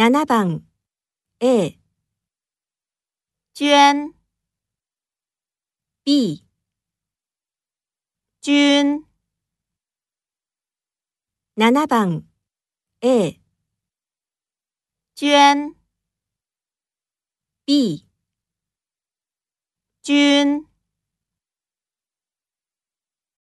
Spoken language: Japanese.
7番。A 捐 B 君7番。A 捐 B 均